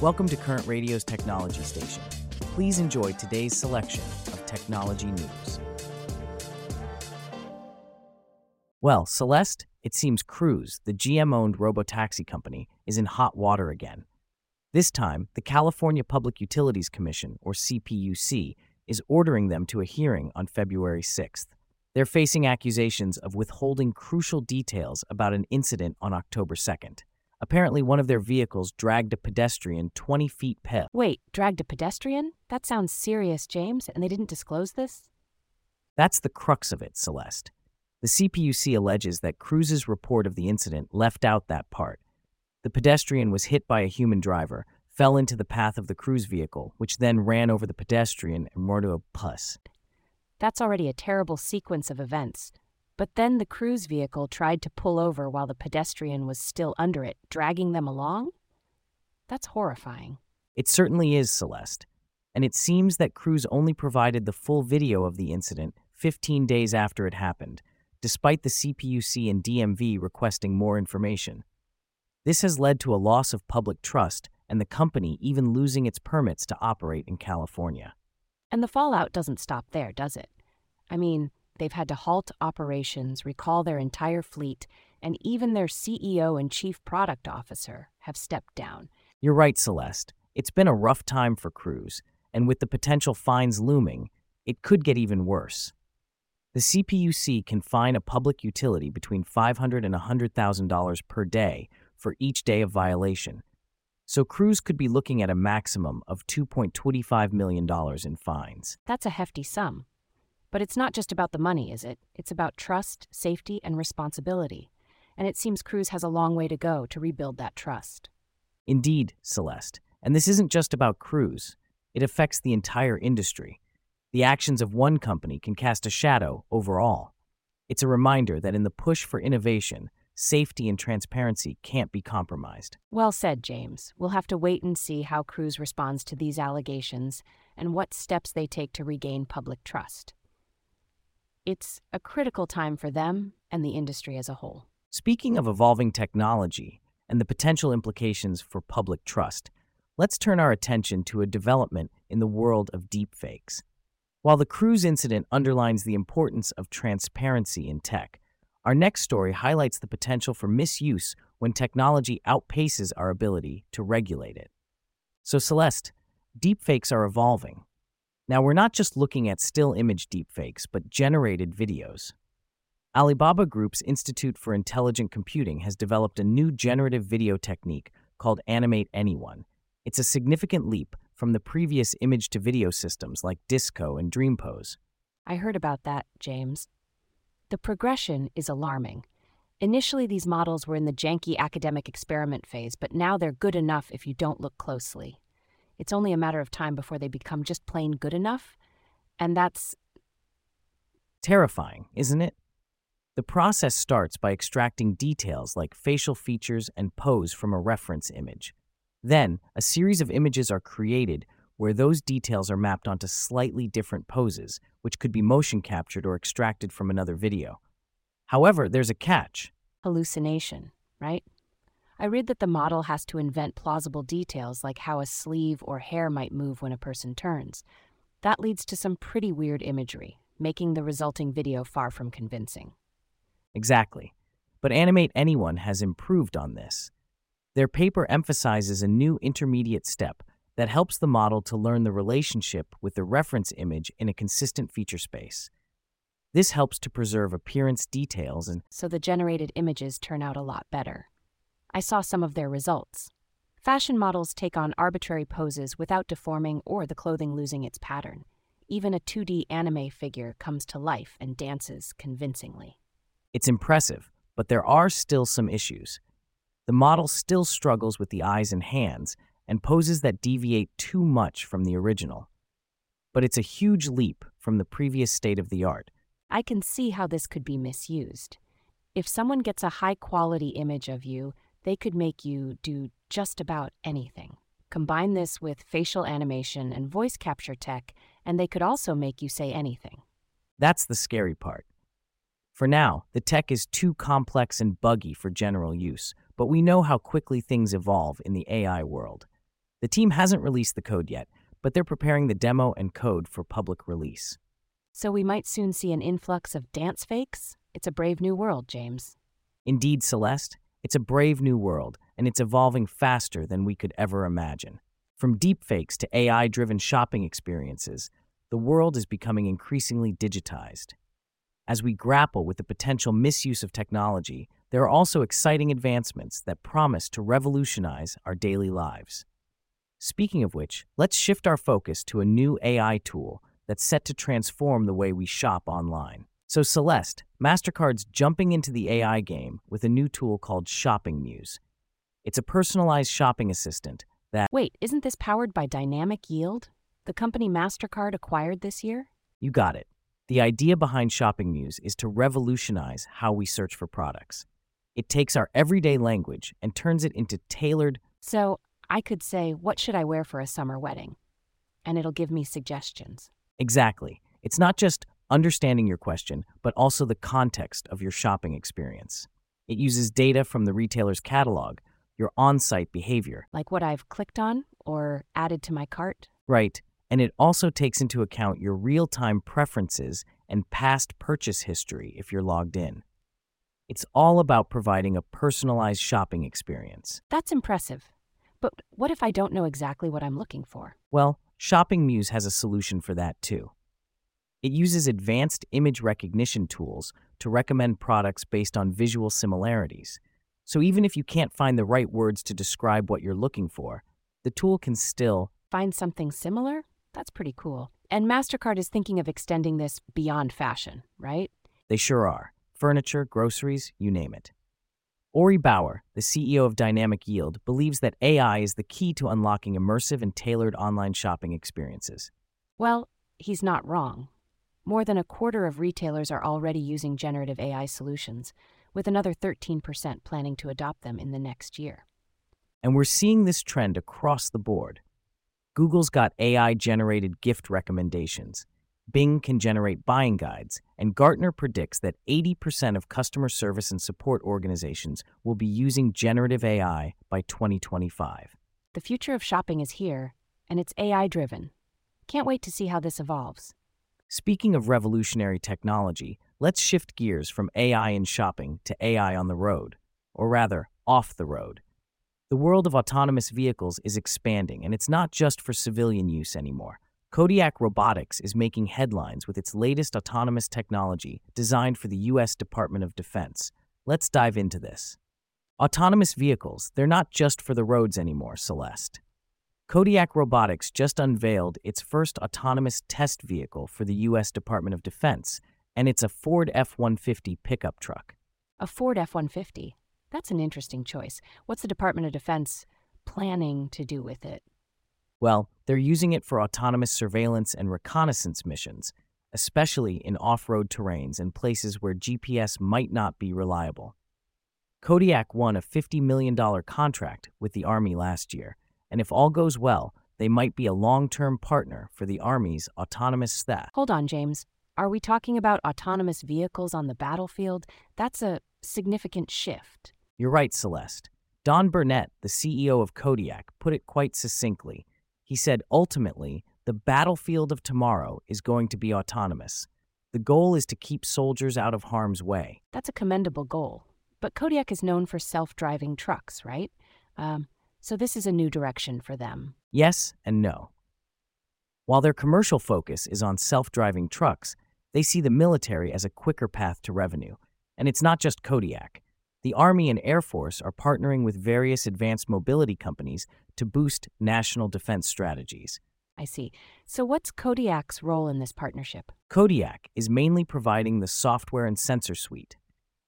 Welcome to Current Radio's Technology Station. Please enjoy today's selection of technology news. Well, Celeste, it seems Cruise, the GM owned robotaxi company, is in hot water again. This time, the California Public Utilities Commission, or CPUC, is ordering them to a hearing on February 6th. They're facing accusations of withholding crucial details about an incident on October 2nd. Apparently, one of their vehicles dragged a pedestrian 20 feet past. Wait, dragged a pedestrian? That sounds serious, James, and they didn't disclose this? That's the crux of it, Celeste. The CPUC alleges that Cruise's report of the incident left out that part. The pedestrian was hit by a human driver, fell into the path of the cruise vehicle, which then ran over the pedestrian and more to a pus. That's already a terrible sequence of events. But then the cruise vehicle tried to pull over while the pedestrian was still under it, dragging them along? That's horrifying. It certainly is, Celeste. And it seems that Cruise only provided the full video of the incident 15 days after it happened, despite the CPUC and DMV requesting more information. This has led to a loss of public trust and the company even losing its permits to operate in California. And the fallout doesn't stop there, does it? I mean, they've had to halt operations, recall their entire fleet, and even their CEO and chief product officer have stepped down. You're right, Celeste. It's been a rough time for Cruise, and with the potential fines looming, it could get even worse. The CPUC can fine a public utility between $500 and $100,000 per day for each day of violation, so Cruise could be looking at a maximum of $2.25 million in fines. That's a hefty sum. But it's not just about the money, is it? It's about trust, safety, and responsibility. And it seems Cruise has a long way to go to rebuild that trust. Indeed, Celeste. And this isn't just about Cruise, it affects the entire industry. The actions of one company can cast a shadow over all. It's a reminder that in the push for innovation, safety and transparency can't be compromised. Well said, James. We'll have to wait and see how Cruise responds to these allegations and what steps they take to regain public trust. It's a critical time for them and the industry as a whole. Speaking of evolving technology and the potential implications for public trust, let's turn our attention to a development in the world of deepfakes. While the cruise incident underlines the importance of transparency in tech, our next story highlights the potential for misuse when technology outpaces our ability to regulate it. So, Celeste, deepfakes are evolving. Now, we're not just looking at still image deepfakes, but generated videos. Alibaba Group's Institute for Intelligent Computing has developed a new generative video technique called Animate Anyone. It's a significant leap from the previous image to video systems like Disco and DreamPose. I heard about that, James. The progression is alarming. Initially, these models were in the janky academic experiment phase, but now they're good enough if you don't look closely. It's only a matter of time before they become just plain good enough, and that's terrifying, isn't it? The process starts by extracting details like facial features and pose from a reference image. Then, a series of images are created where those details are mapped onto slightly different poses, which could be motion captured or extracted from another video. However, there's a catch hallucination, right? I read that the model has to invent plausible details like how a sleeve or hair might move when a person turns. That leads to some pretty weird imagery, making the resulting video far from convincing. Exactly. But Animate Anyone has improved on this. Their paper emphasizes a new intermediate step that helps the model to learn the relationship with the reference image in a consistent feature space. This helps to preserve appearance details and so the generated images turn out a lot better. I saw some of their results. Fashion models take on arbitrary poses without deforming or the clothing losing its pattern. Even a 2D anime figure comes to life and dances convincingly. It's impressive, but there are still some issues. The model still struggles with the eyes and hands, and poses that deviate too much from the original. But it's a huge leap from the previous state of the art. I can see how this could be misused. If someone gets a high quality image of you, they could make you do just about anything. Combine this with facial animation and voice capture tech, and they could also make you say anything. That's the scary part. For now, the tech is too complex and buggy for general use, but we know how quickly things evolve in the AI world. The team hasn't released the code yet, but they're preparing the demo and code for public release. So we might soon see an influx of dance fakes? It's a brave new world, James. Indeed, Celeste, it's a brave new world, and it's evolving faster than we could ever imagine. From deepfakes to AI driven shopping experiences, the world is becoming increasingly digitized. As we grapple with the potential misuse of technology, there are also exciting advancements that promise to revolutionize our daily lives. Speaking of which, let's shift our focus to a new AI tool that's set to transform the way we shop online. So, Celeste, MasterCard's jumping into the AI game with a new tool called Shopping Muse. It's a personalized shopping assistant that. Wait, isn't this powered by Dynamic Yield? The company MasterCard acquired this year? You got it. The idea behind Shopping Muse is to revolutionize how we search for products. It takes our everyday language and turns it into tailored. So I could say, What should I wear for a summer wedding? And it'll give me suggestions. Exactly. It's not just understanding your question, but also the context of your shopping experience. It uses data from the retailer's catalog, your on site behavior. Like what I've clicked on or added to my cart? Right and it also takes into account your real time preferences and past purchase history if you're logged in. It's all about providing a personalized shopping experience. That's impressive. But what if I don't know exactly what I'm looking for? Well, Shopping Muse has a solution for that too. It uses advanced image recognition tools to recommend products based on visual similarities. So even if you can't find the right words to describe what you're looking for, the tool can still find something similar? That's pretty cool. And MasterCard is thinking of extending this beyond fashion, right? They sure are. Furniture, groceries, you name it. Ori Bauer, the CEO of Dynamic Yield, believes that AI is the key to unlocking immersive and tailored online shopping experiences. Well, he's not wrong. More than a quarter of retailers are already using generative AI solutions, with another 13% planning to adopt them in the next year. And we're seeing this trend across the board. Google's got AI generated gift recommendations. Bing can generate buying guides, and Gartner predicts that 80% of customer service and support organizations will be using generative AI by 2025. The future of shopping is here, and it's AI driven. Can't wait to see how this evolves. Speaking of revolutionary technology, let's shift gears from AI in shopping to AI on the road, or rather, off the road. The world of autonomous vehicles is expanding, and it's not just for civilian use anymore. Kodiak Robotics is making headlines with its latest autonomous technology designed for the U.S. Department of Defense. Let's dive into this. Autonomous vehicles, they're not just for the roads anymore, Celeste. Kodiak Robotics just unveiled its first autonomous test vehicle for the U.S. Department of Defense, and it's a Ford F 150 pickup truck. A Ford F 150? That's an interesting choice. What's the Department of Defense planning to do with it? Well, they're using it for autonomous surveillance and reconnaissance missions, especially in off road terrains and places where GPS might not be reliable. Kodiak won a $50 million contract with the Army last year, and if all goes well, they might be a long term partner for the Army's autonomous staff. Hold on, James. Are we talking about autonomous vehicles on the battlefield? That's a significant shift. You're right, Celeste. Don Burnett, the CEO of Kodiak, put it quite succinctly. He said, ultimately, the battlefield of tomorrow is going to be autonomous. The goal is to keep soldiers out of harm's way. That's a commendable goal. But Kodiak is known for self driving trucks, right? Um, so this is a new direction for them. Yes and no. While their commercial focus is on self driving trucks, they see the military as a quicker path to revenue. And it's not just Kodiak. The Army and Air Force are partnering with various advanced mobility companies to boost national defense strategies. I see. So, what's Kodiak's role in this partnership? Kodiak is mainly providing the software and sensor suite.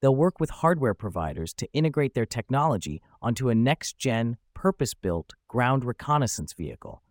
They'll work with hardware providers to integrate their technology onto a next gen, purpose built ground reconnaissance vehicle.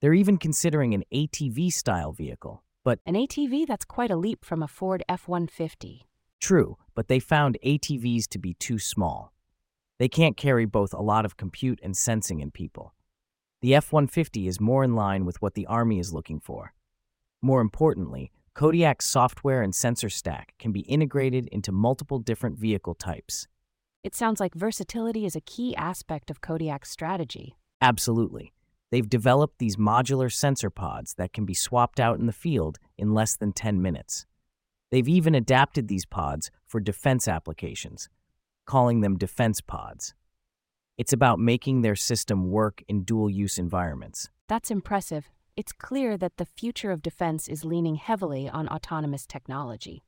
They're even considering an ATV style vehicle. But an ATV? That's quite a leap from a Ford F 150. True, but they found ATVs to be too small. They can't carry both a lot of compute and sensing in people. The F 150 is more in line with what the Army is looking for. More importantly, Kodiak's software and sensor stack can be integrated into multiple different vehicle types. It sounds like versatility is a key aspect of Kodiak's strategy. Absolutely. They've developed these modular sensor pods that can be swapped out in the field in less than 10 minutes. They've even adapted these pods for defense applications, calling them defense pods. It's about making their system work in dual use environments. That's impressive. It's clear that the future of defense is leaning heavily on autonomous technology.